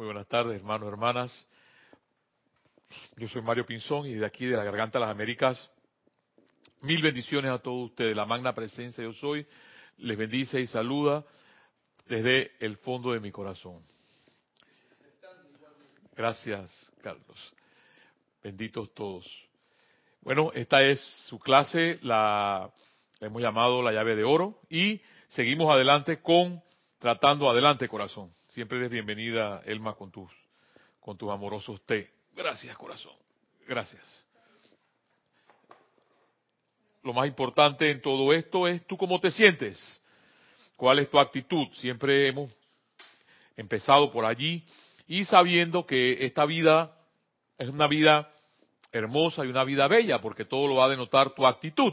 Muy buenas tardes, hermanos, hermanas. Yo soy Mario Pinzón y de aquí de la Garganta de las Américas, mil bendiciones a todos ustedes. La magna presencia yo soy les bendice y saluda desde el fondo de mi corazón. Gracias, Carlos. Benditos todos. Bueno, esta es su clase, la, hemos llamado la llave de oro y seguimos adelante con tratando adelante corazón. Siempre eres bienvenida, Elma, con tus, con tus amorosos té. Gracias, corazón. Gracias. Lo más importante en todo esto es tú cómo te sientes. ¿Cuál es tu actitud? Siempre hemos empezado por allí y sabiendo que esta vida es una vida hermosa y una vida bella, porque todo lo va a denotar tu actitud.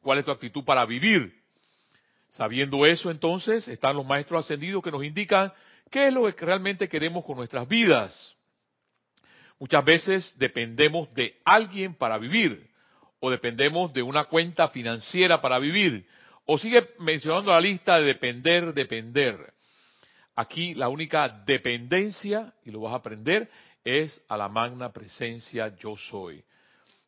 ¿Cuál es tu actitud para vivir? Sabiendo eso, entonces, están los maestros ascendidos que nos indican qué es lo que realmente queremos con nuestras vidas. Muchas veces dependemos de alguien para vivir, o dependemos de una cuenta financiera para vivir, o sigue mencionando la lista de depender, depender. Aquí la única dependencia, y lo vas a aprender, es a la magna presencia yo soy.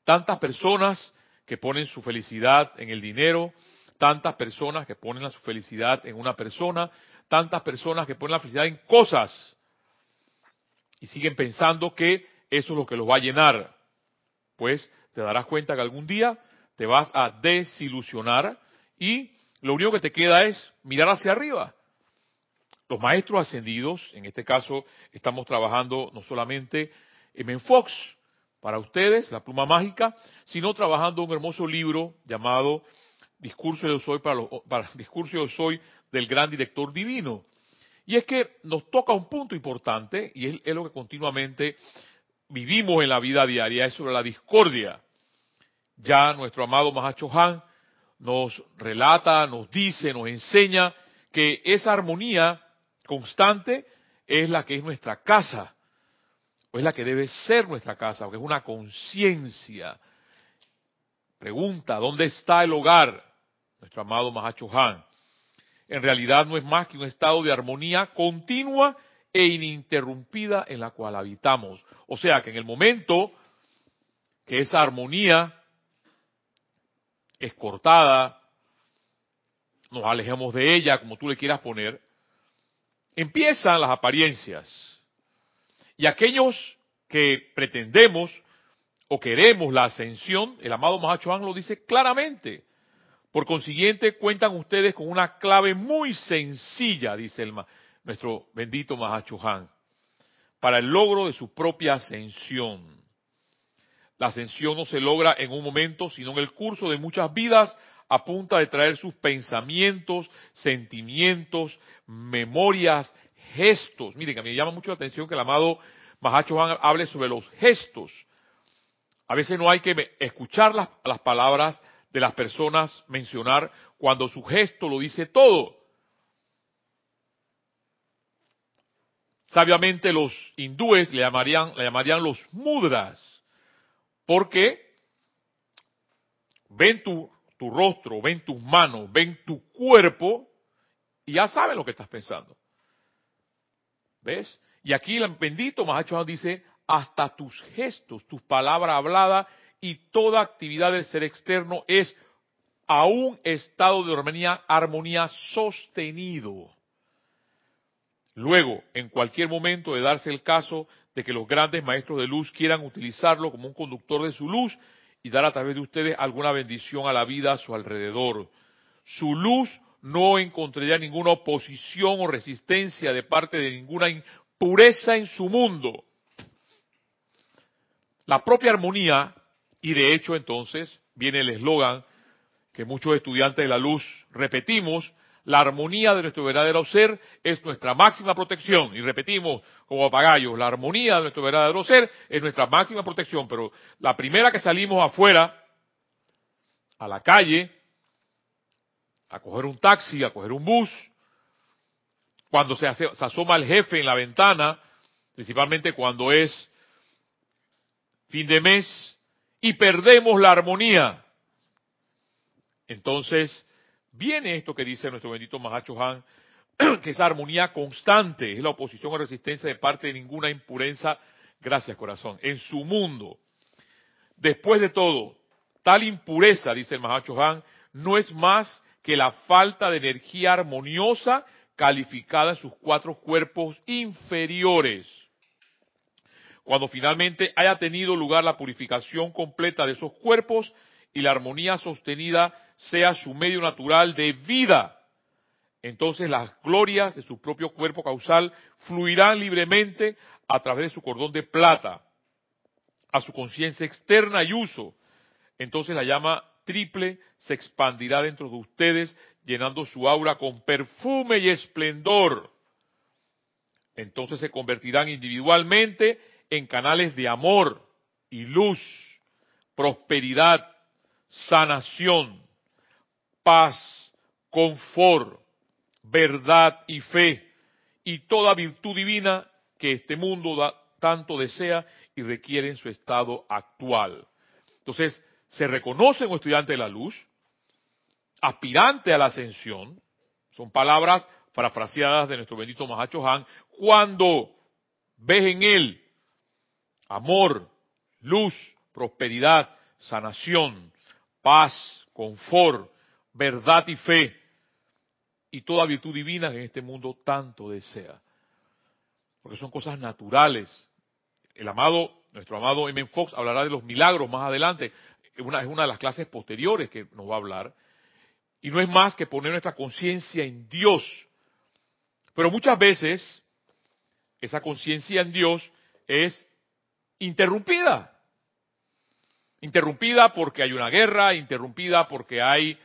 Tantas personas que ponen su felicidad en el dinero, tantas personas que ponen su felicidad en una persona, tantas personas que ponen la felicidad en cosas y siguen pensando que eso es lo que los va a llenar. Pues te darás cuenta que algún día te vas a desilusionar y lo único que te queda es mirar hacia arriba. Los maestros ascendidos, en este caso estamos trabajando no solamente en Fox para ustedes, la pluma mágica, sino trabajando un hermoso libro llamado Discurso de Soy para, para Discurso de Soy del gran director divino. Y es que nos toca un punto importante y es, es lo que continuamente vivimos en la vida diaria, es sobre la discordia. Ya nuestro amado Mahacho Han nos relata, nos dice, nos enseña que esa armonía constante es la que es nuestra casa, o es la que debe ser nuestra casa, porque es una conciencia. Pregunta, ¿dónde está el hogar? Nuestro amado Mahacho Han. En realidad no es más que un estado de armonía continua e ininterrumpida en la cual habitamos. O sea que en el momento que esa armonía es cortada, nos alejemos de ella, como tú le quieras poner, empiezan las apariencias. Y aquellos que pretendemos o queremos la ascensión, el amado Mahachohan lo dice claramente. Por consiguiente, cuentan ustedes con una clave muy sencilla, dice el, nuestro bendito Mahachohan, para el logro de su propia ascensión. La ascensión no se logra en un momento, sino en el curso de muchas vidas a punta de traer sus pensamientos, sentimientos, memorias, gestos. Miren, a mí me llama mucho la atención que el amado Mahacho hable sobre los gestos. A veces no hay que escuchar las, las palabras de las personas mencionar cuando su gesto lo dice todo. Sabiamente los hindúes le llamarían, le llamarían los mudras porque ven tu, tu rostro, ven tus manos, ven tu cuerpo y ya saben lo que estás pensando. ¿Ves? Y aquí el bendito Mahacho dice, hasta tus gestos, tus palabras habladas y toda actividad del ser externo es a un estado de armonía, armonía sostenido. Luego, en cualquier momento de darse el caso de que los grandes maestros de luz quieran utilizarlo como un conductor de su luz y dar a través de ustedes alguna bendición a la vida a su alrededor. Su luz no encontraría ninguna oposición o resistencia de parte de ninguna impureza en su mundo. La propia armonía, y de hecho entonces viene el eslogan que muchos estudiantes de la luz repetimos, la armonía de nuestro verdadero ser es nuestra máxima protección. Y repetimos como pagallos, la armonía de nuestro verdadero ser es nuestra máxima protección. Pero la primera que salimos afuera, a la calle, a coger un taxi, a coger un bus, cuando se, se asoma el jefe en la ventana, principalmente cuando es fin de mes, y perdemos la armonía. Entonces, viene esto que dice nuestro bendito Mahacho Han que esa armonía constante es la oposición o resistencia de parte de ninguna impureza, gracias corazón, en su mundo. Después de todo, tal impureza, dice el Mahacho Han, no es más que la falta de energía armoniosa calificada en sus cuatro cuerpos inferiores. Cuando finalmente haya tenido lugar la purificación completa de esos cuerpos y la armonía sostenida sea su medio natural de vida, entonces las glorias de su propio cuerpo causal fluirán libremente a través de su cordón de plata a su conciencia externa y uso. Entonces la llama triple se expandirá dentro de ustedes, llenando su aura con perfume y esplendor. Entonces se convertirán individualmente en canales de amor y luz, prosperidad, sanación, paz, confort, verdad y fe, y toda virtud divina que este mundo tanto desea y requiere en su estado actual. Entonces, se reconoce un estudiante de la luz, aspirante a la ascensión, son palabras parafraseadas de nuestro bendito Mahacho Han, cuando ves en él amor, luz, prosperidad, sanación, paz, confort, verdad y fe, y toda virtud divina que en este mundo tanto desea. Porque son cosas naturales. El amado, nuestro amado M. Fox hablará de los milagros más adelante una, es una de las clases posteriores que nos va a hablar, y no es más que poner nuestra conciencia en Dios. Pero muchas veces esa conciencia en Dios es interrumpida. Interrumpida porque hay una guerra, interrumpida porque hay...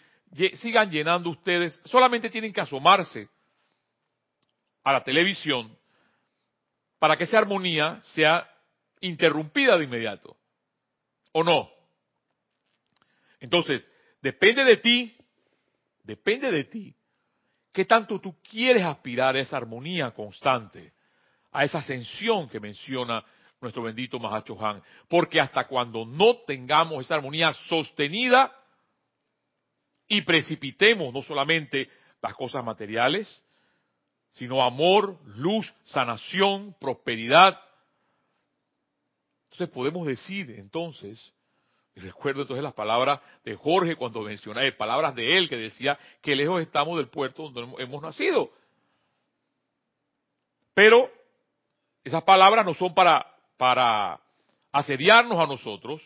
Sigan llenando ustedes, solamente tienen que asomarse a la televisión para que esa armonía sea interrumpida de inmediato. ¿O no? Entonces, depende de ti, depende de ti, qué tanto tú quieres aspirar a esa armonía constante, a esa ascensión que menciona nuestro bendito Mahacho Han. Porque hasta cuando no tengamos esa armonía sostenida y precipitemos no solamente las cosas materiales, sino amor, luz, sanación, prosperidad. Entonces podemos decir entonces y recuerdo entonces las palabras de Jorge cuando mencioné, palabras de él que decía que lejos estamos del puerto donde hemos nacido. Pero esas palabras no son para, para asediarnos a nosotros,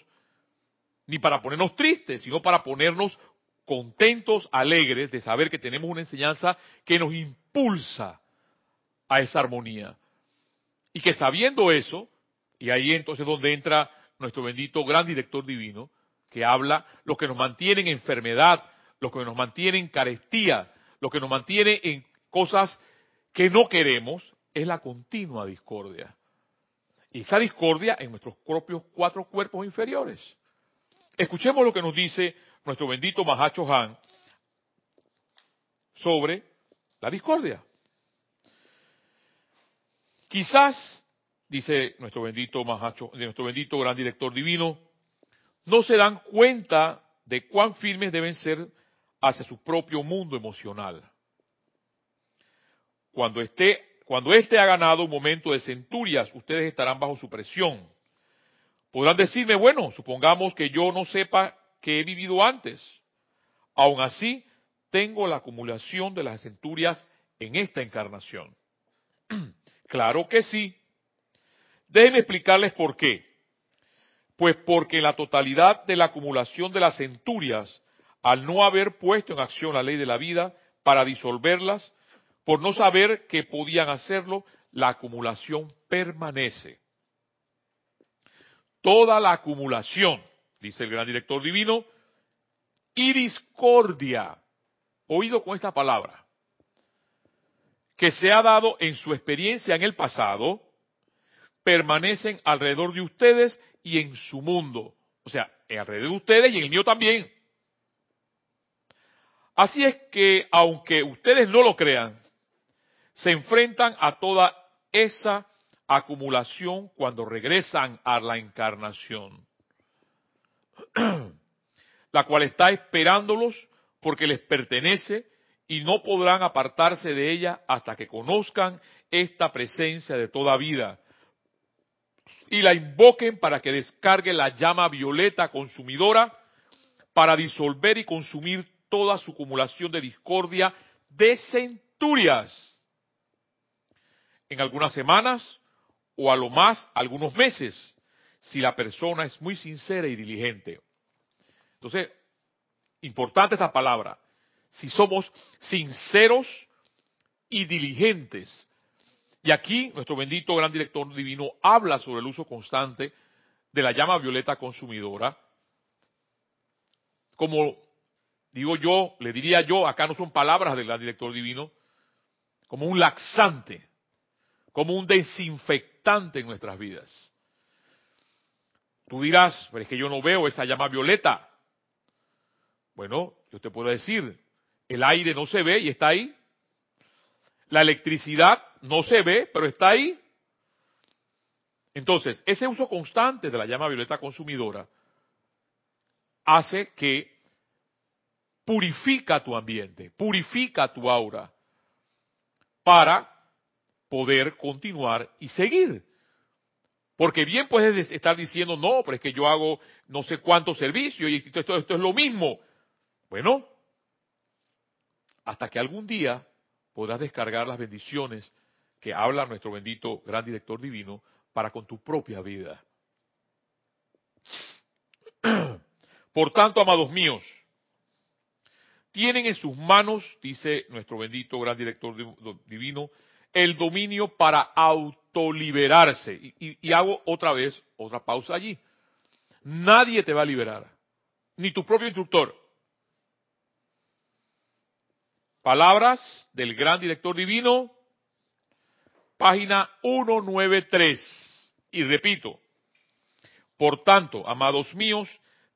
ni para ponernos tristes, sino para ponernos contentos, alegres de saber que tenemos una enseñanza que nos impulsa a esa armonía. Y que sabiendo eso, y ahí entonces donde entra nuestro bendito gran director divino, que habla lo que nos mantiene en enfermedad, lo que nos mantiene en carestía, lo que nos mantiene en cosas que no queremos, es la continua discordia. Esa discordia en nuestros propios cuatro cuerpos inferiores. Escuchemos lo que nos dice nuestro bendito Mahacho Han sobre la discordia. Quizás dice nuestro bendito Mahacho, nuestro bendito gran director divino, no se dan cuenta de cuán firmes deben ser hacia su propio mundo emocional. Cuando esté, cuando éste ha ganado un momento de centurias, ustedes estarán bajo su presión. Podrán decirme, bueno, supongamos que yo no sepa que he vivido antes. Aún así, tengo la acumulación de las centurias en esta encarnación. claro que sí, Déjenme explicarles por qué. Pues porque en la totalidad de la acumulación de las centurias, al no haber puesto en acción la ley de la vida para disolverlas, por no saber que podían hacerlo, la acumulación permanece. Toda la acumulación, dice el gran director divino, y discordia, oído con esta palabra, que se ha dado en su experiencia en el pasado, permanecen alrededor de ustedes y en su mundo. O sea, alrededor de ustedes y en el mío también. Así es que, aunque ustedes no lo crean, se enfrentan a toda esa acumulación cuando regresan a la encarnación, la cual está esperándolos porque les pertenece y no podrán apartarse de ella hasta que conozcan esta presencia de toda vida y la invoquen para que descargue la llama violeta consumidora para disolver y consumir toda su acumulación de discordia de centurias en algunas semanas o a lo más algunos meses, si la persona es muy sincera y diligente. Entonces, importante esta palabra, si somos sinceros y diligentes. Y aquí nuestro bendito gran director divino habla sobre el uso constante de la llama violeta consumidora. Como digo yo, le diría yo, acá no son palabras del gran director divino, como un laxante, como un desinfectante en nuestras vidas. Tú dirás, pero es que yo no veo esa llama violeta. Bueno, yo te puedo decir, el aire no se ve y está ahí. La electricidad no se ve, pero está ahí. Entonces, ese uso constante de la llama violeta consumidora hace que purifica tu ambiente, purifica tu aura para poder continuar y seguir. Porque bien puedes estar diciendo, no, pero es que yo hago no sé cuántos servicios y esto, esto es lo mismo. Bueno, hasta que algún día podrás descargar las bendiciones que habla nuestro bendito gran director divino para con tu propia vida. Por tanto, amados míos, tienen en sus manos, dice nuestro bendito gran director divino, el dominio para autoliberarse. Y, hago otra vez otra pausa allí. Nadie te va a liberar, ni tu propio instructor. Palabras del gran director divino, página 193. Y repito, por tanto, amados míos,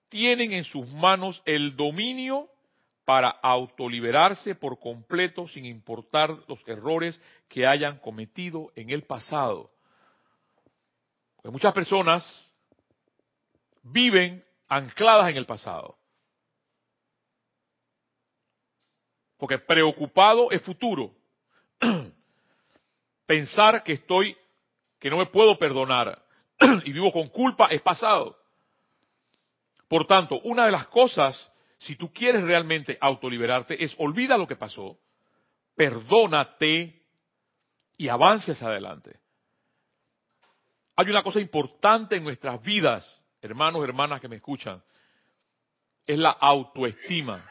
tienen en sus manos el dominio para autoliberarse por completo sin importar los errores que hayan cometido en el pasado. Porque muchas personas viven ancladas en el pasado. Porque preocupado es futuro. Pensar que estoy, que no me puedo perdonar y vivo con culpa es pasado. Por tanto, una de las cosas si tú quieres realmente autoliberarte, es olvida lo que pasó, perdónate y avances adelante. Hay una cosa importante en nuestras vidas, hermanos, hermanas que me escuchan, es la autoestima.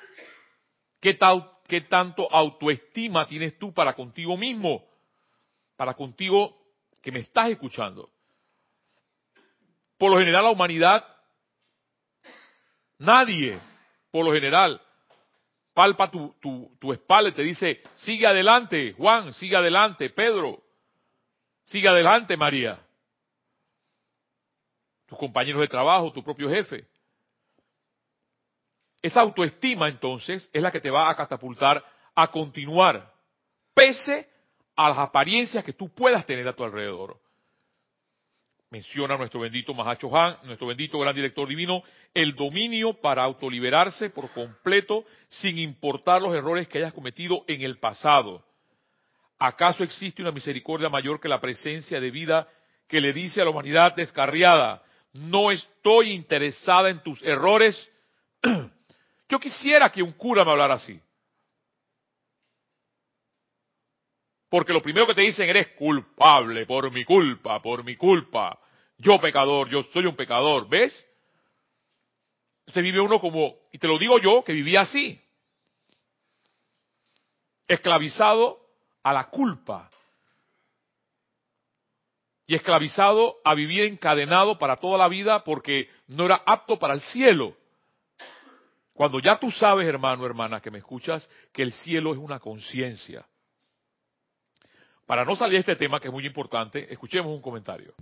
¿Qué, ¿Qué tanto autoestima tienes tú para contigo mismo? Para contigo que me estás escuchando. Por lo general la humanidad, nadie por lo general, palpa tu, tu, espalda y te dice, sigue adelante, Juan, sigue adelante, Pedro, sigue adelante, María. Tus compañeros de trabajo, tu propio jefe. Esa autoestima entonces es la que te va a catapultar a continuar, pese a las apariencias que tú puedas tener a tu alrededor menciona nuestro bendito Mahacho Han, nuestro bendito gran director divino, el dominio para autoliberarse por completo sin importar los errores que hayas cometido en el pasado. ¿Acaso existe una misericordia mayor que la presencia de vida que le dice a la humanidad descarriada, no estoy interesada en tus errores? Yo quisiera que un cura me hablara así. Porque lo primero que te dicen eres culpable por mi culpa, por mi culpa. Yo pecador, yo soy un pecador, ¿ves? Usted vive uno como, y te lo digo yo, que vivía así. Esclavizado a la culpa. Y esclavizado a vivir encadenado para toda la vida porque no era apto para el cielo. Cuando ya tú sabes, hermano, hermana, que me escuchas, que el cielo es una conciencia. Para no salir de este tema, que es muy importante, escuchemos un comentario.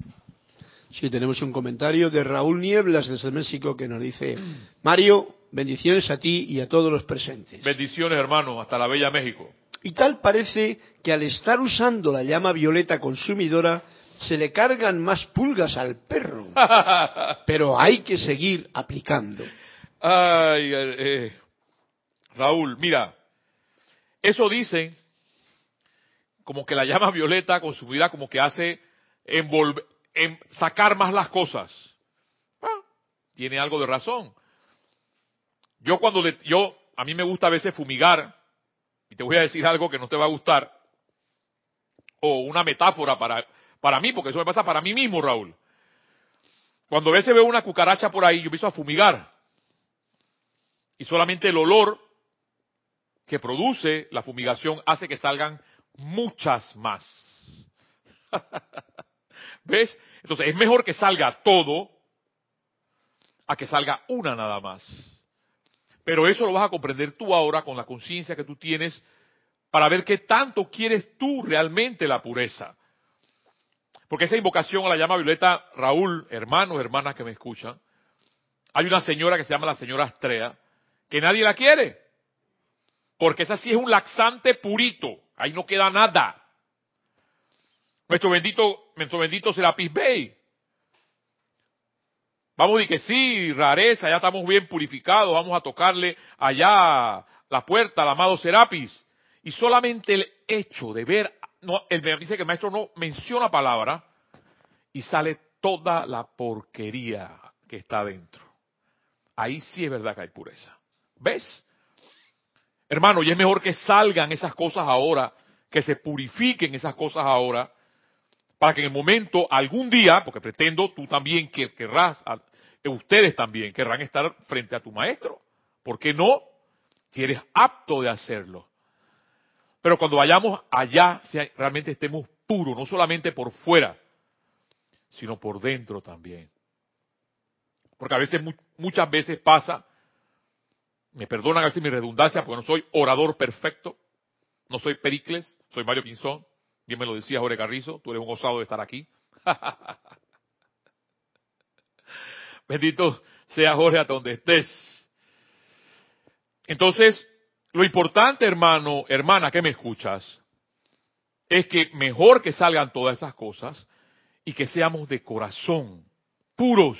Sí, tenemos un comentario de Raúl Nieblas desde México que nos dice, Mario, bendiciones a ti y a todos los presentes. Bendiciones, hermano, hasta la bella México. Y tal parece que al estar usando la llama violeta consumidora, se le cargan más pulgas al perro. Pero hay que seguir aplicando. Ay, eh, Raúl, mira, Eso dicen como que la llama violeta consumida como que hace envolver, en sacar más las cosas. Ah, tiene algo de razón. Yo cuando yo a mí me gusta a veces fumigar y te voy a decir algo que no te va a gustar o una metáfora para para mí, porque eso me pasa para mí mismo, Raúl. Cuando a veces veo una cucaracha por ahí, yo empiezo a fumigar. Y solamente el olor que produce la fumigación hace que salgan muchas más. ¿Ves? Entonces es mejor que salga todo a que salga una nada más. Pero eso lo vas a comprender tú ahora con la conciencia que tú tienes para ver qué tanto quieres tú realmente la pureza. Porque esa invocación a la llama violeta, Raúl, hermanos, hermanas que me escuchan, hay una señora que se llama la señora Astrea, que nadie la quiere. Porque esa sí es un laxante purito. Ahí no queda nada. Nuestro bendito, nuestro bendito Serapis Bey. Vamos decir que sí, rareza, ya estamos bien purificados, vamos a tocarle allá la puerta al amado Serapis. Y solamente el hecho de ver no, me dice que el maestro no menciona palabra y sale toda la porquería que está dentro. Ahí sí es verdad que hay pureza. ¿Ves? Hermano, y es mejor que salgan esas cosas ahora, que se purifiquen esas cosas ahora, para que en el momento, algún día, porque pretendo tú también que querrás, ustedes también querrán estar frente a tu maestro. ¿Por qué no? Si eres apto de hacerlo. Pero cuando vayamos allá, realmente estemos puros, no solamente por fuera, sino por dentro también. Porque a veces, muchas veces pasa, me perdonan a veces mi redundancia, porque no soy orador perfecto, no soy Pericles, soy Mario Pinzón, bien me lo decía Jorge Carrizo, tú eres un osado de estar aquí. Bendito sea Jorge a donde estés. Entonces, lo importante, hermano, hermana, que me escuchas, es que mejor que salgan todas esas cosas y que seamos de corazón, puros,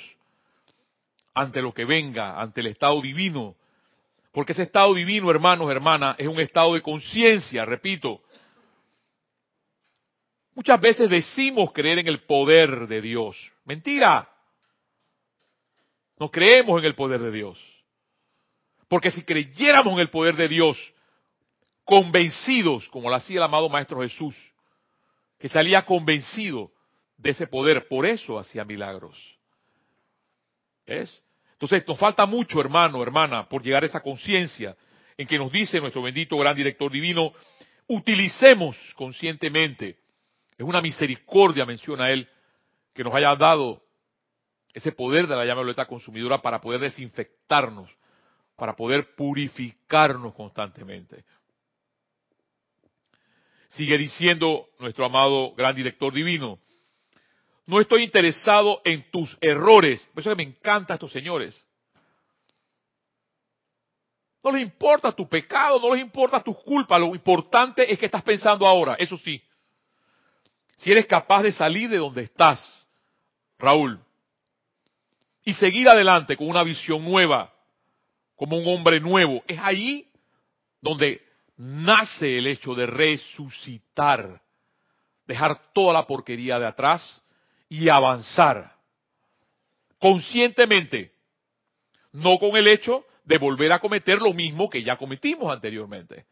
ante lo que venga, ante el estado divino. Porque ese estado divino, hermanos, hermanas, es un estado de conciencia, repito. Muchas veces decimos creer en el poder de Dios. Mentira. No creemos en el poder de Dios. Porque si creyéramos en el poder de Dios, convencidos, como lo hacía el amado Maestro Jesús, que salía convencido de ese poder, por eso hacía milagros. ¿Es? Entonces, nos falta mucho, hermano, hermana, por llegar a esa conciencia en que nos dice nuestro bendito gran director divino, utilicemos conscientemente. Es una misericordia, menciona él, que nos haya dado ese poder de la llama violeta consumidora para poder desinfectarnos para poder purificarnos constantemente. Sigue diciendo nuestro amado gran director divino, no estoy interesado en tus errores. Por eso que me encanta a estos señores. No les importa tu pecado, no les importa tus culpas, lo importante es que estás pensando ahora, eso sí. Si eres capaz de salir de donde estás, Raúl, y seguir adelante con una visión nueva, como un hombre nuevo. Es ahí donde nace el hecho de resucitar, dejar toda la porquería de atrás y avanzar conscientemente, no con el hecho de volver a cometer lo mismo que ya cometimos anteriormente.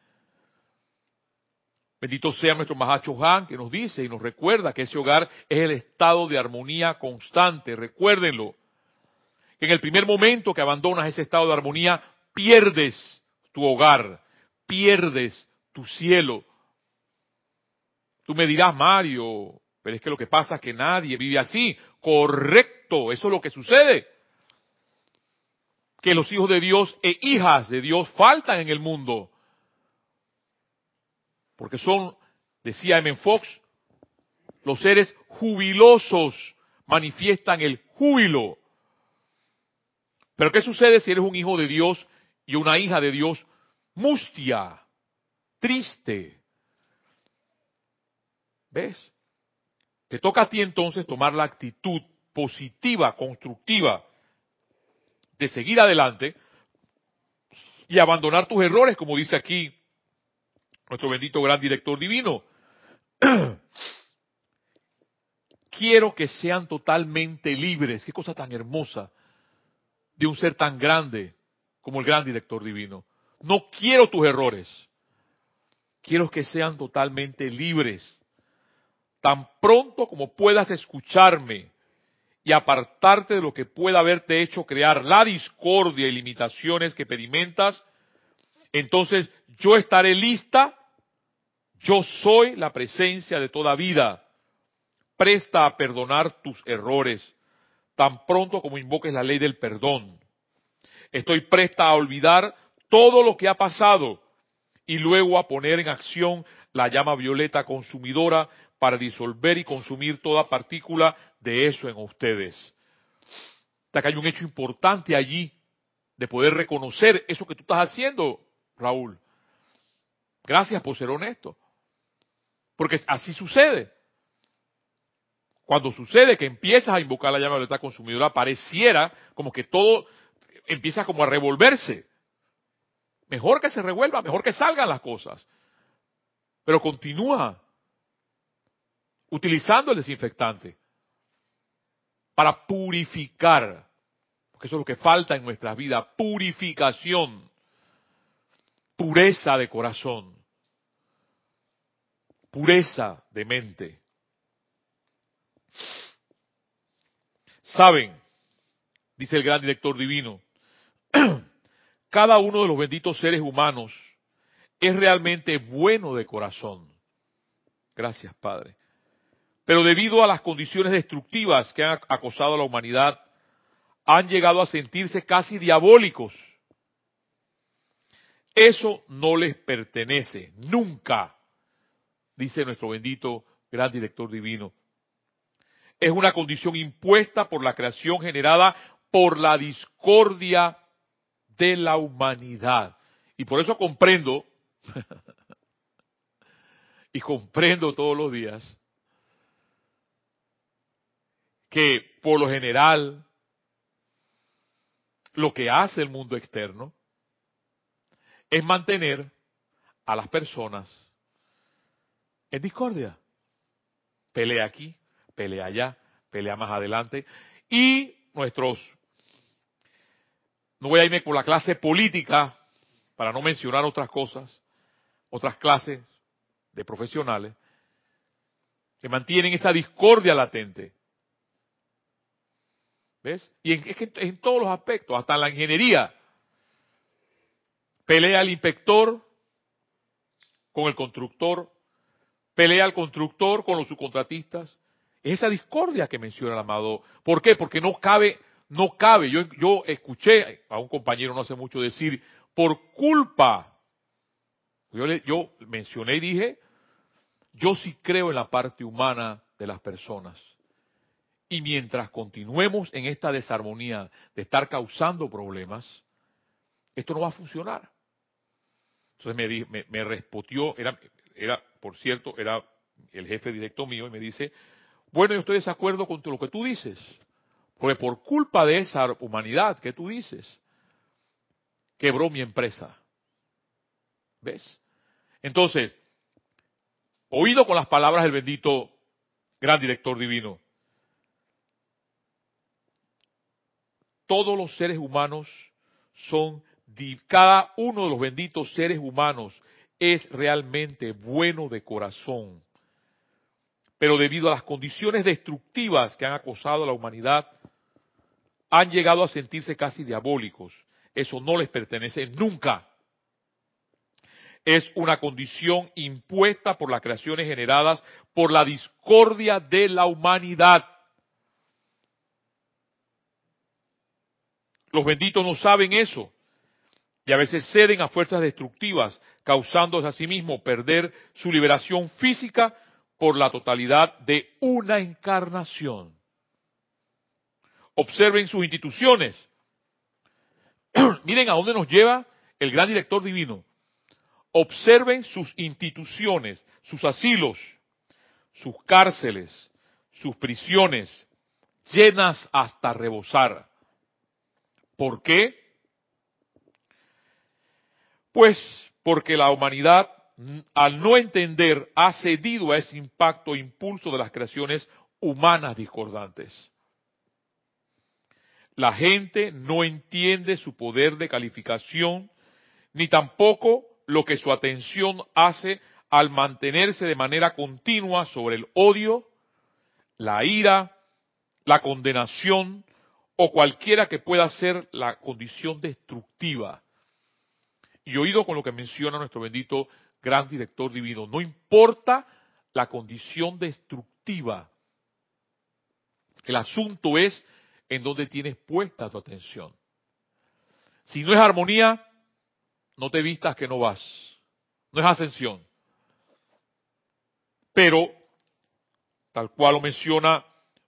Bendito sea nuestro Mahacho Han que nos dice y nos recuerda que ese hogar es el estado de armonía constante. Recuérdenlo que en el primer momento que abandonas ese estado de armonía, pierdes tu hogar, pierdes tu cielo. Tú me dirás, Mario, pero es que lo que pasa es que nadie vive así. Correcto, eso es lo que sucede. Que los hijos de Dios e hijas de Dios faltan en el mundo. Porque son, decía M. Fox, los seres jubilosos manifiestan el júbilo. Pero ¿qué sucede si eres un hijo de Dios y una hija de Dios mustia, triste? ¿Ves? Te toca a ti entonces tomar la actitud positiva, constructiva, de seguir adelante y abandonar tus errores, como dice aquí nuestro bendito gran director divino. Quiero que sean totalmente libres. Qué cosa tan hermosa de un ser tan grande como el gran director divino. No quiero tus errores. Quiero que sean totalmente libres. Tan pronto como puedas escucharme y apartarte de lo que pueda haberte hecho crear la discordia y limitaciones que pedimentas, entonces yo estaré lista. Yo soy la presencia de toda vida. Presta a perdonar tus errores, tan pronto como invoques la ley del perdón. Estoy presta a olvidar todo lo que ha pasado y luego a poner en acción la llama violeta consumidora para disolver y consumir toda partícula de eso en ustedes. que hay un hecho importante allí de poder reconocer eso que tú estás haciendo, Raúl. Gracias por ser honesto. Porque así sucede. Cuando sucede que empiezas a invocar la llama violeta consumidora, pareciera como que todo empieza como a revolverse. Mejor que se revuelva, mejor que salgan las cosas. Pero continúa utilizando el desinfectante para purificar, porque eso es lo que falta en nuestras vidas, purificación, pureza de corazón, pureza de mente. Saben, dice el gran director divino, cada uno de los benditos seres humanos es realmente bueno de corazón. Gracias, Padre. Pero debido a las condiciones destructivas que han acosado a la humanidad, han llegado a sentirse casi diabólicos. Eso no les pertenece, nunca, dice nuestro bendito gran director divino. Es una condición impuesta por la creación generada por la discordia de la humanidad. Y por eso comprendo, y comprendo todos los días, que por lo general lo que hace el mundo externo es mantener a las personas en discordia. Pelea aquí, pelea allá, pelea más adelante. Y nuestros no voy a irme por la clase política, para no mencionar otras cosas, otras clases de profesionales, que mantienen esa discordia latente. ¿Ves? Y es que en todos los aspectos, hasta en la ingeniería, pelea el inspector con el constructor, pelea el constructor con los subcontratistas. Es esa discordia que menciona el amado. ¿Por qué? Porque no cabe no cabe. Yo, yo escuché a un compañero no hace mucho decir, por culpa, yo, yo mencioné y dije, yo sí creo en la parte humana de las personas. Y mientras continuemos en esta desarmonía de estar causando problemas, esto no va a funcionar. Entonces me, me, me era, era, por cierto, era el jefe directo mío y me dice, bueno, yo estoy de desacuerdo con lo que tú dices. Porque por culpa de esa humanidad que tú dices, quebró mi empresa. ¿Ves? Entonces, oído con las palabras del bendito gran director divino, todos los seres humanos son, cada uno de los benditos seres humanos es realmente bueno de corazón. Pero debido a las condiciones destructivas que han acosado a la humanidad, han llegado a sentirse casi diabólicos. Eso no les pertenece nunca. Es una condición impuesta por las creaciones generadas por la discordia de la humanidad. Los benditos no saben eso y a veces ceden a fuerzas destructivas, causando a sí mismos perder su liberación física por la totalidad de una encarnación. Observen sus instituciones. Miren a dónde nos lleva el gran director divino. Observen sus instituciones, sus asilos, sus cárceles, sus prisiones, llenas hasta rebosar. ¿Por qué? Pues porque la humanidad al no entender, ha cedido a ese impacto e impulso de las creaciones humanas discordantes. La gente no entiende su poder de calificación, ni tampoco lo que su atención hace al mantenerse de manera continua sobre el odio, la ira, la condenación o cualquiera que pueda ser la condición destructiva. Y oído con lo que menciona nuestro bendito gran director divino, no importa la condición destructiva. El asunto es en donde tienes puesta tu atención. Si no es armonía, no te vistas que no vas. No es ascensión. Pero, tal cual lo menciona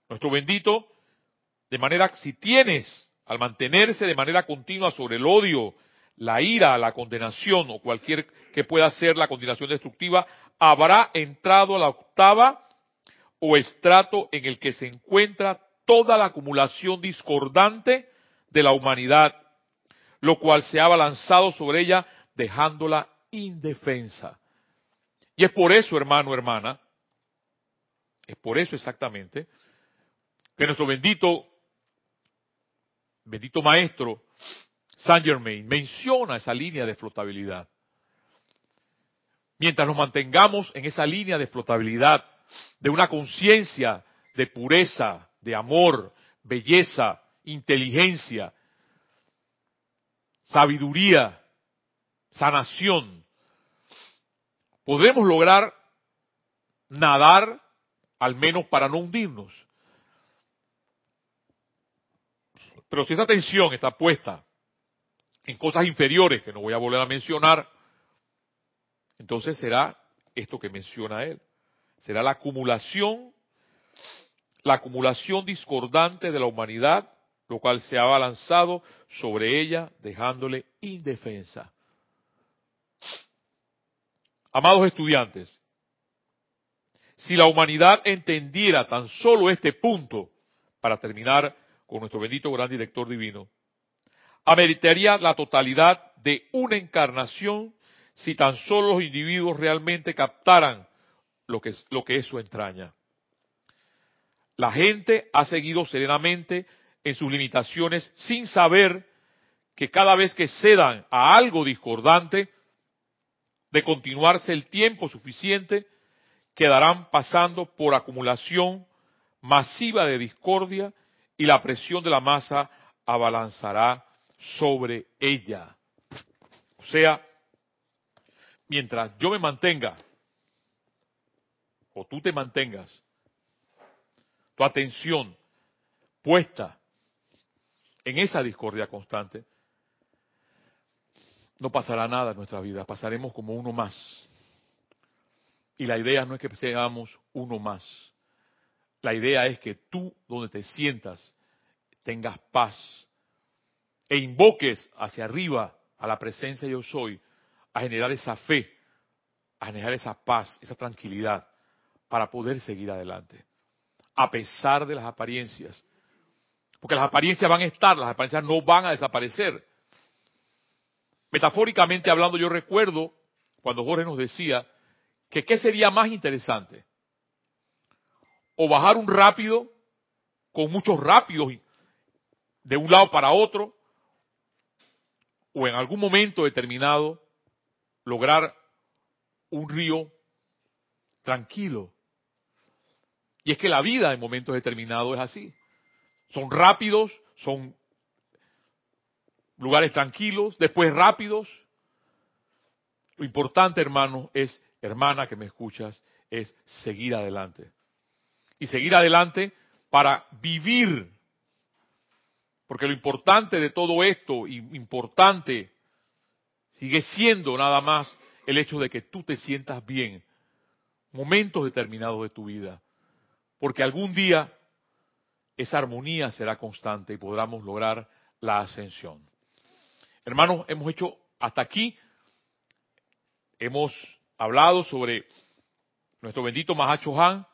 nuestro bendito, de manera si tienes al mantenerse de manera continua sobre el odio, la ira, la condenación o cualquier que pueda ser la condenación destructiva, habrá entrado a la octava o estrato en el que se encuentra toda la acumulación discordante de la humanidad, lo cual se ha abalanzado sobre ella dejándola indefensa. Y es por eso, hermano, hermana, es por eso exactamente, que nuestro bendito, bendito maestro, Saint Germain, menciona esa línea de flotabilidad. Mientras nos mantengamos en esa línea de flotabilidad, de una conciencia de pureza, de amor, belleza, inteligencia, sabiduría, sanación, podremos lograr nadar al menos para no hundirnos. Pero si esa atención está puesta en cosas inferiores que no voy a volver a mencionar, entonces será esto que menciona él. Será la acumulación la acumulación discordante de la humanidad, lo cual se ha balanzado sobre ella, dejándole indefensa. Amados estudiantes, si la humanidad entendiera tan solo este punto, para terminar con nuestro bendito gran director divino, ameritaría la totalidad de una encarnación si tan solo los individuos realmente captaran lo que, lo que eso entraña. La gente ha seguido serenamente en sus limitaciones sin saber que cada vez que cedan a algo discordante, de continuarse el tiempo suficiente, quedarán pasando por acumulación masiva de discordia y la presión de la masa abalanzará sobre ella. O sea, mientras yo me mantenga, o tú te mantengas, tu atención puesta en esa discordia constante, no pasará nada en nuestra vida, pasaremos como uno más. Y la idea no es que seamos uno más. La idea es que tú, donde te sientas, tengas paz e invoques hacia arriba a la presencia yo soy, a generar esa fe, a generar esa paz, esa tranquilidad, para poder seguir adelante a pesar de las apariencias. Porque las apariencias van a estar, las apariencias no van a desaparecer. Metafóricamente hablando, yo recuerdo cuando Jorge nos decía que qué sería más interesante. O bajar un rápido con muchos rápidos de un lado para otro, o en algún momento determinado lograr un río tranquilo, y es que la vida en momentos determinados es así. Son rápidos, son lugares tranquilos, después rápidos. Lo importante, hermano, es, hermana que me escuchas, es seguir adelante. Y seguir adelante para vivir. Porque lo importante de todo esto, importante, sigue siendo nada más el hecho de que tú te sientas bien. Momentos determinados de tu vida porque algún día esa armonía será constante y podremos lograr la ascensión. Hermanos, hemos hecho hasta aquí, hemos hablado sobre nuestro bendito Mahacho Han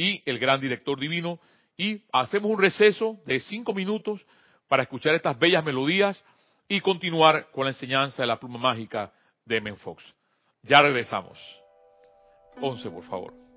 y el gran director divino y hacemos un receso de cinco minutos para escuchar estas bellas melodías y continuar con la enseñanza de la pluma mágica de Men Fox. Ya regresamos. 11, por favor.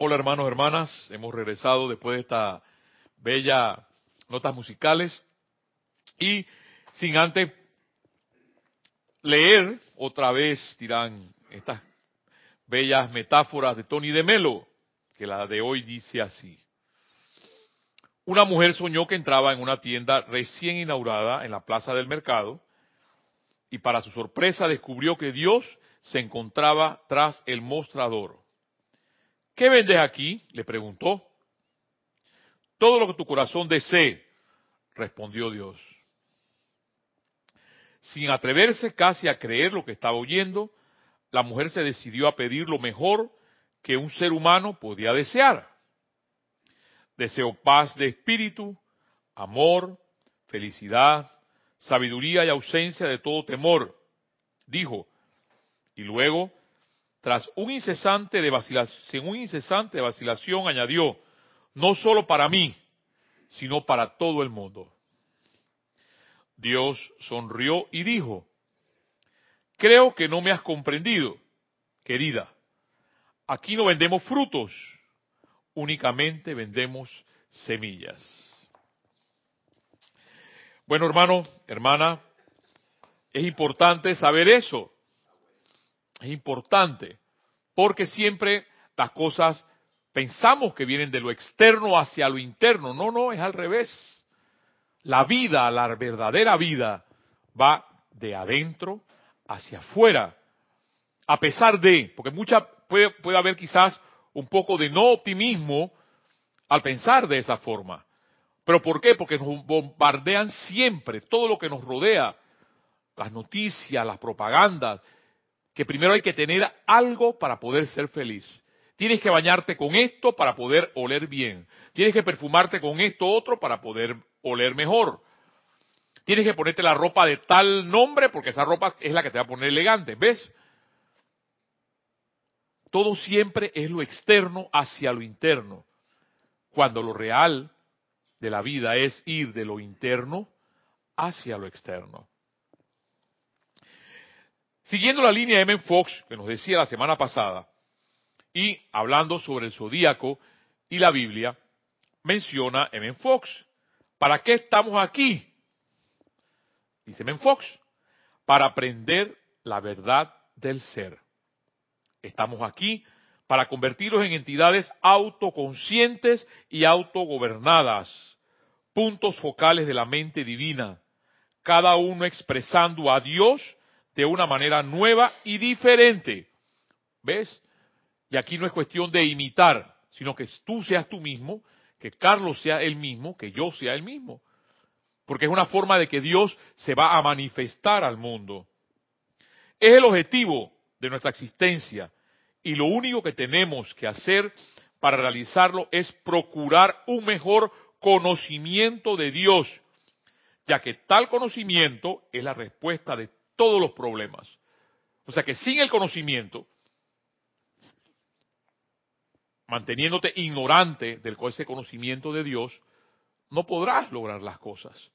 Hola hermanos, hermanas, hemos regresado después de esta bella notas musicales y sin antes leer otra vez, dirán, estas bellas metáforas de Tony de Melo, que la de hoy dice así. Una mujer soñó que entraba en una tienda recién inaugurada en la plaza del mercado y para su sorpresa descubrió que Dios se encontraba tras el mostrador. ¿Qué vendes aquí? le preguntó. Todo lo que tu corazón desee, respondió Dios. Sin atreverse casi a creer lo que estaba oyendo, la mujer se decidió a pedir lo mejor que un ser humano podía desear. Deseo paz de espíritu, amor, felicidad, sabiduría y ausencia de todo temor, dijo. Y luego tras un incesante de vacilación, un incesante de vacilación añadió, no solo para mí, sino para todo el mundo. Dios sonrió y dijo, creo que no me has comprendido, querida. Aquí no vendemos frutos, únicamente vendemos semillas. Bueno, hermano, hermana, es importante saber eso. Es importante, porque siempre las cosas pensamos que vienen de lo externo hacia lo interno. No, no, es al revés. La vida, la verdadera vida, va de adentro hacia afuera. A pesar de, porque mucha, puede, puede haber quizás un poco de no optimismo al pensar de esa forma. ¿Pero por qué? Porque nos bombardean siempre todo lo que nos rodea, las noticias, las propagandas, que primero hay que tener algo para poder ser feliz. Tienes que bañarte con esto para poder oler bien. Tienes que perfumarte con esto otro para poder oler mejor. Tienes que ponerte la ropa de tal nombre porque esa ropa es la que te va a poner elegante. ¿Ves? Todo siempre es lo externo hacia lo interno. Cuando lo real de la vida es ir de lo interno hacia lo externo. Siguiendo la línea de M. Fox, que nos decía la semana pasada, y hablando sobre el zodíaco y la Biblia, menciona M. Fox. ¿Para qué estamos aquí? Dice M. Fox, para aprender la verdad del ser. Estamos aquí para convertirlos en entidades autoconscientes y autogobernadas, puntos focales de la mente divina, cada uno expresando a Dios de una manera nueva y diferente. ¿Ves? Y aquí no es cuestión de imitar, sino que tú seas tú mismo, que Carlos sea el mismo, que yo sea el mismo. Porque es una forma de que Dios se va a manifestar al mundo. Es el objetivo de nuestra existencia. Y lo único que tenemos que hacer para realizarlo es procurar un mejor conocimiento de Dios, ya que tal conocimiento es la respuesta de todos los problemas. O sea que sin el conocimiento, manteniéndote ignorante del ese conocimiento de Dios, no podrás lograr las cosas.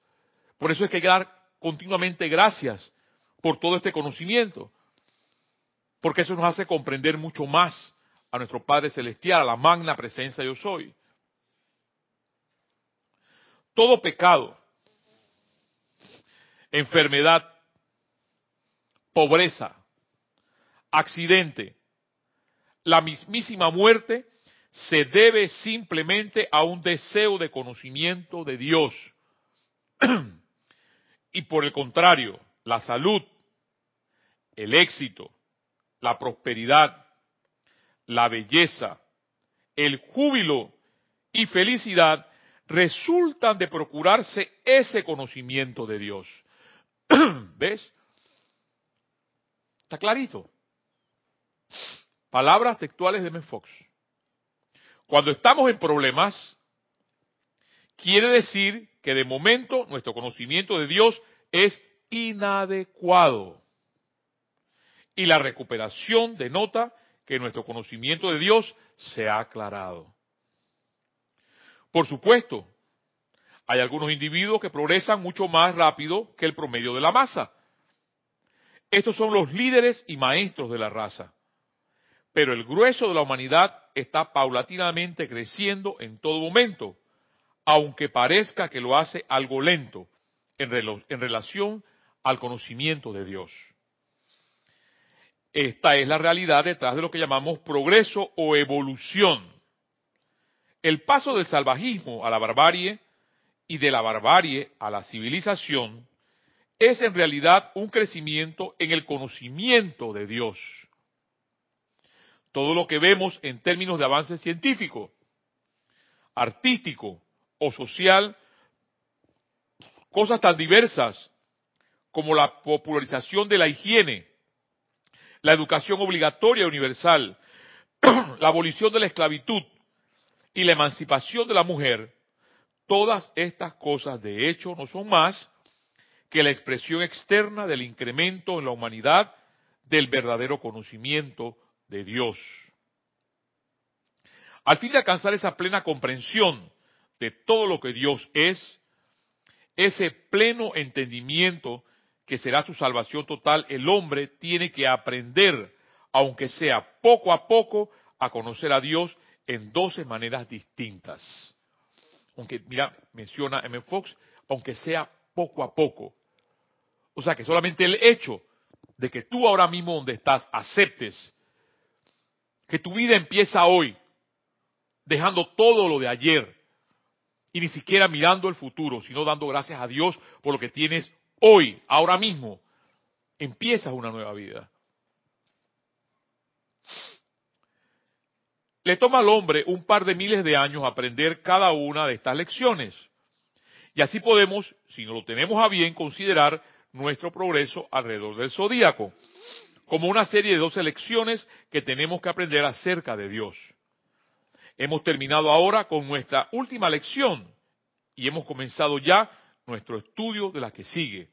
Por eso es que hay que dar continuamente gracias por todo este conocimiento, porque eso nos hace comprender mucho más a nuestro Padre Celestial, a la magna presencia yo soy. Todo pecado, enfermedad, pobreza, accidente, la mismísima muerte se debe simplemente a un deseo de conocimiento de Dios. y por el contrario, la salud, el éxito, la prosperidad, la belleza, el júbilo y felicidad resultan de procurarse ese conocimiento de Dios. ¿Ves? Está clarito. Palabras textuales de M. Fox. Cuando estamos en problemas, quiere decir que de momento nuestro conocimiento de Dios es inadecuado. Y la recuperación denota que nuestro conocimiento de Dios se ha aclarado. Por supuesto, hay algunos individuos que progresan mucho más rápido que el promedio de la masa. Estos son los líderes y maestros de la raza. Pero el grueso de la humanidad está paulatinamente creciendo en todo momento, aunque parezca que lo hace algo lento en, relación al conocimiento de Dios. Esta es la realidad detrás de lo que llamamos progreso o evolución. El paso del salvajismo a la barbarie y de la barbarie a la civilización es en realidad un crecimiento en el conocimiento de Dios. Todo lo que vemos en términos de avance científico, artístico o social, cosas tan diversas como la popularización de la higiene, la educación obligatoria universal, la abolición de la esclavitud y la emancipación de la mujer, todas estas cosas de hecho no son más que la expresión externa del incremento en la humanidad del verdadero conocimiento de Dios. Al fin de alcanzar esa plena comprensión de todo lo que Dios es, ese pleno entendimiento que será su salvación total, el hombre tiene que aprender, aunque sea poco a poco, a conocer a Dios en doce maneras distintas. Aunque, mira, menciona M. Fox, aunque sea poco a poco. O sea que solamente el hecho de que tú ahora mismo donde estás aceptes que tu vida empieza hoy, dejando todo lo de ayer y ni siquiera mirando el futuro, sino dando gracias a Dios por lo que tienes hoy, ahora mismo, empiezas una nueva vida. Le toma al hombre un par de miles de años aprender cada una de estas lecciones. Y así podemos, si no lo tenemos a bien, considerar nuestro progreso alrededor del zodíaco, como una serie de dos lecciones que tenemos que aprender acerca de Dios. Hemos terminado ahora con nuestra última lección y hemos comenzado ya nuestro estudio de la que sigue.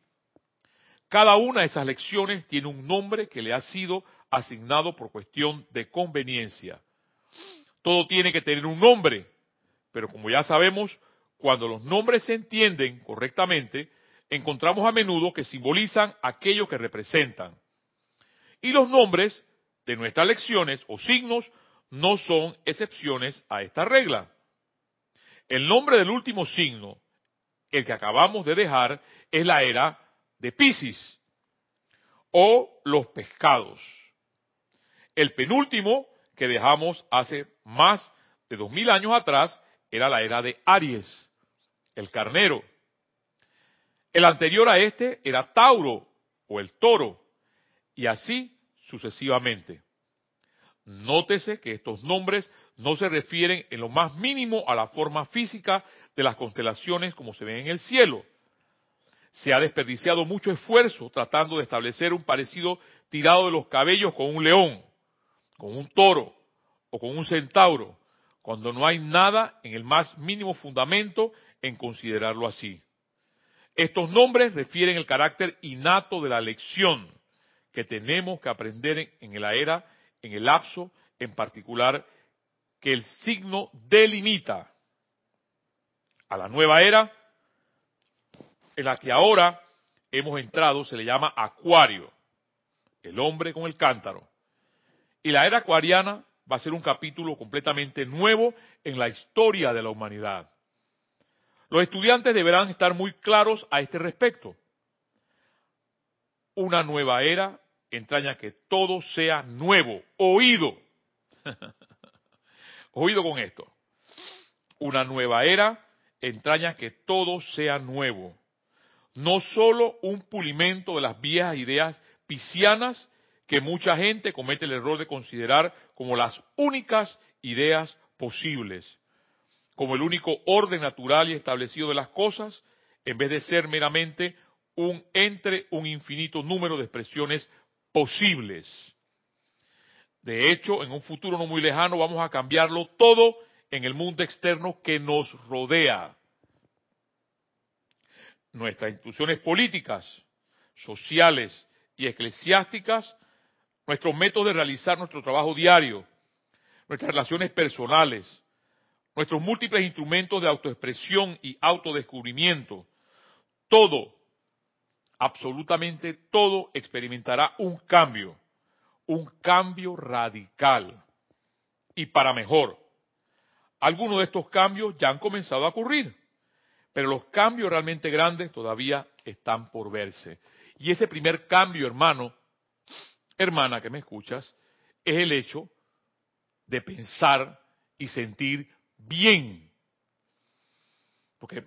Cada una de esas lecciones tiene un nombre que le ha sido asignado por cuestión de conveniencia. Todo tiene que tener un nombre, pero como ya sabemos, cuando los nombres se entienden correctamente, encontramos a menudo que simbolizan aquello que representan. Y los nombres de nuestras lecciones o signos no son excepciones a esta regla. El nombre del último signo, el que acabamos de dejar, es la era de Pisces o los pescados. El penúltimo que dejamos hace más de dos mil años atrás era la era de Aries, el carnero. El anterior a este era Tauro o el toro, y así sucesivamente. Nótese que estos nombres no se refieren en lo más mínimo a la forma física de las constelaciones como se ven en el cielo. Se ha desperdiciado mucho esfuerzo tratando de establecer un parecido tirado de los cabellos con un león, con un toro o con un centauro, cuando no hay nada en el más mínimo fundamento en considerarlo así. Estos nombres refieren el carácter innato de la lección que tenemos que aprender en la era en el lapso en particular que el signo delimita a la nueva era en la que ahora hemos entrado, se le llama Acuario, el hombre con el cántaro. Y la era acuariana va a ser un capítulo completamente nuevo en la historia de la humanidad. Los estudiantes deberán estar muy claros a este respecto. Una nueva era entraña que todo sea nuevo, oído. oído con esto. Una nueva era entraña que todo sea nuevo. No solo un pulimento de las viejas ideas piscianas que mucha gente comete el error de considerar como las únicas ideas posibles, como el único orden natural y establecido de las cosas, en vez de ser meramente un entre un infinito número de expresiones posibles. De hecho, en un futuro no muy lejano vamos a cambiarlo todo en el mundo externo que nos rodea. Nuestras instituciones políticas, sociales y eclesiásticas, nuestros métodos de realizar nuestro trabajo diario, nuestras relaciones personales, nuestros múltiples instrumentos de autoexpresión y autodescubrimiento, todo absolutamente todo experimentará un cambio, un cambio radical y para mejor. Algunos de estos cambios ya han comenzado a ocurrir, pero los cambios realmente grandes todavía están por verse. Y ese primer cambio, hermano, hermana que me escuchas, es el hecho de pensar y sentir bien. Porque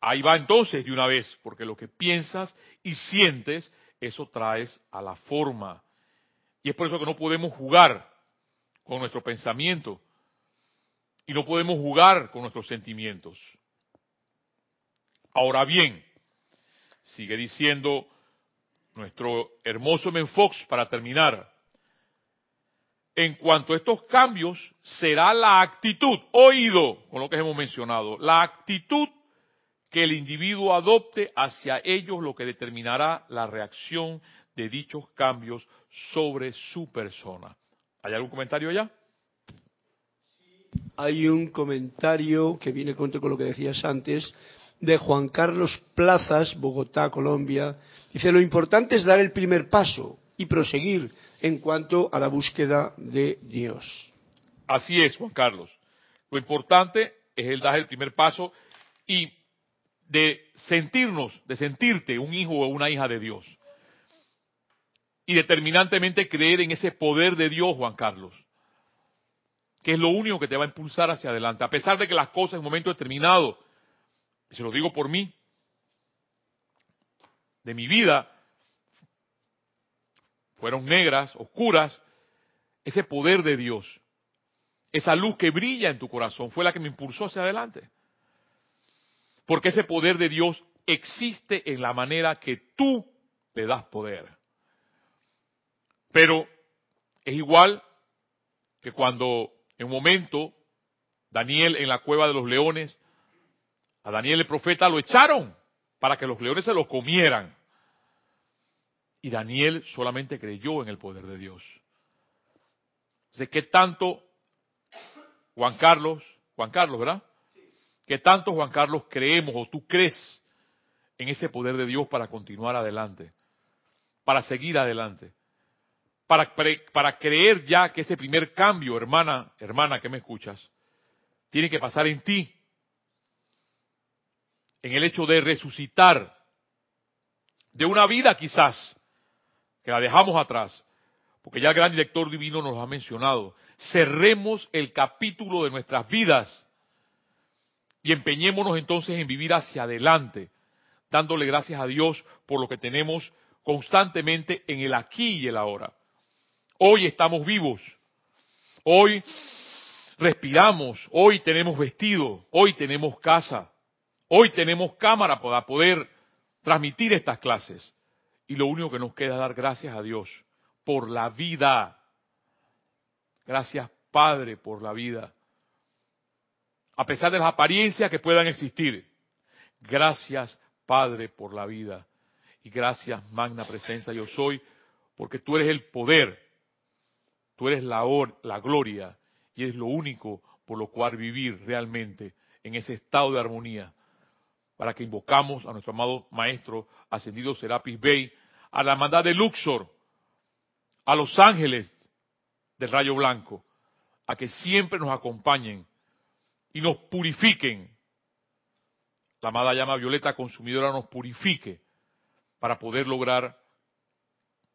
Ahí va entonces de una vez, porque lo que piensas y sientes, eso traes a la forma. Y es por eso que no podemos jugar con nuestro pensamiento y no podemos jugar con nuestros sentimientos. Ahora bien, sigue diciendo nuestro hermoso Menfox para terminar. En cuanto a estos cambios, será la actitud, oído, con lo que hemos mencionado, la actitud que el individuo adopte hacia ellos lo que determinará la reacción de dichos cambios sobre su persona. ¿Hay algún comentario ya? Hay un comentario que viene con lo que decías antes de Juan Carlos Plazas, Bogotá, Colombia. Dice, lo importante es dar el primer paso y proseguir en cuanto a la búsqueda de Dios. Así es, Juan Carlos. Lo importante es el dar el primer paso y de sentirnos, de sentirte un hijo o una hija de Dios. Y determinantemente creer en ese poder de Dios, Juan Carlos, que es lo único que te va a impulsar hacia adelante, a pesar de que las cosas en un momento determinado, se lo digo por mí, de mi vida, fueron negras, oscuras, ese poder de Dios, esa luz que brilla en tu corazón, fue la que me impulsó hacia adelante. Porque ese poder de Dios existe en la manera que tú le das poder. Pero es igual que cuando en un momento Daniel en la cueva de los leones, a Daniel el profeta lo echaron para que los leones se lo comieran. Y Daniel solamente creyó en el poder de Dios. ¿De ¿qué tanto Juan Carlos, Juan Carlos, ¿verdad? ¿Qué tanto Juan Carlos creemos o tú crees en ese poder de Dios para continuar adelante? Para seguir adelante. Para, para creer ya que ese primer cambio, hermana, hermana que me escuchas, tiene que pasar en ti. En el hecho de resucitar de una vida quizás que la dejamos atrás, porque ya el gran director divino nos lo ha mencionado. Cerremos el capítulo de nuestras vidas y empeñémonos entonces en vivir hacia adelante, dándole gracias a Dios por lo que tenemos constantemente en el aquí y el ahora. Hoy estamos vivos, hoy respiramos, hoy tenemos vestido, hoy tenemos casa, hoy tenemos cámara para poder transmitir estas clases. Y lo único que nos queda es dar gracias a Dios por la vida. Gracias Padre por la vida. A pesar de las apariencias que puedan existir. Gracias Padre por la vida. Y gracias Magna Presencia yo soy, porque tú eres el poder, tú eres la, gloria y es lo único por lo cual vivir realmente en ese estado de armonía para que invocamos a nuestro amado Maestro ascendido Serapis Bey, a la hermandad de Luxor, a los ángeles del rayo blanco, a que siempre nos acompañen y nos purifiquen. La amada llama violeta consumidora nos purifique para poder lograr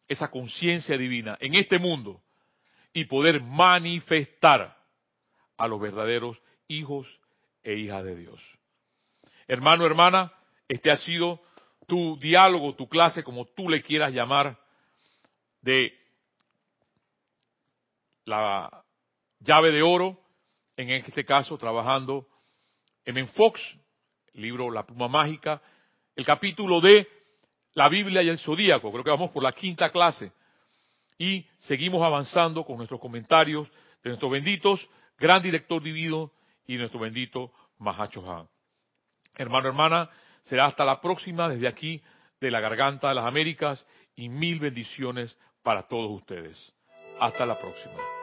esa conciencia divina en este mundo y poder manifestar a los verdaderos hijos e hijas de Dios. Hermano, hermana, este ha sido tu diálogo, tu clase, como tú le quieras llamar, de la llave de oro, en este caso trabajando en Fox, libro La Pluma Mágica, el capítulo de la Biblia y el Zodíaco, creo que vamos por la quinta clase, y seguimos avanzando con nuestros comentarios de nuestros benditos, gran director divino y nuestro bendito Mahacho. Hermano, hermana, será hasta la próxima desde aquí de la Garganta de las Américas y mil bendiciones para todos ustedes. Hasta la próxima.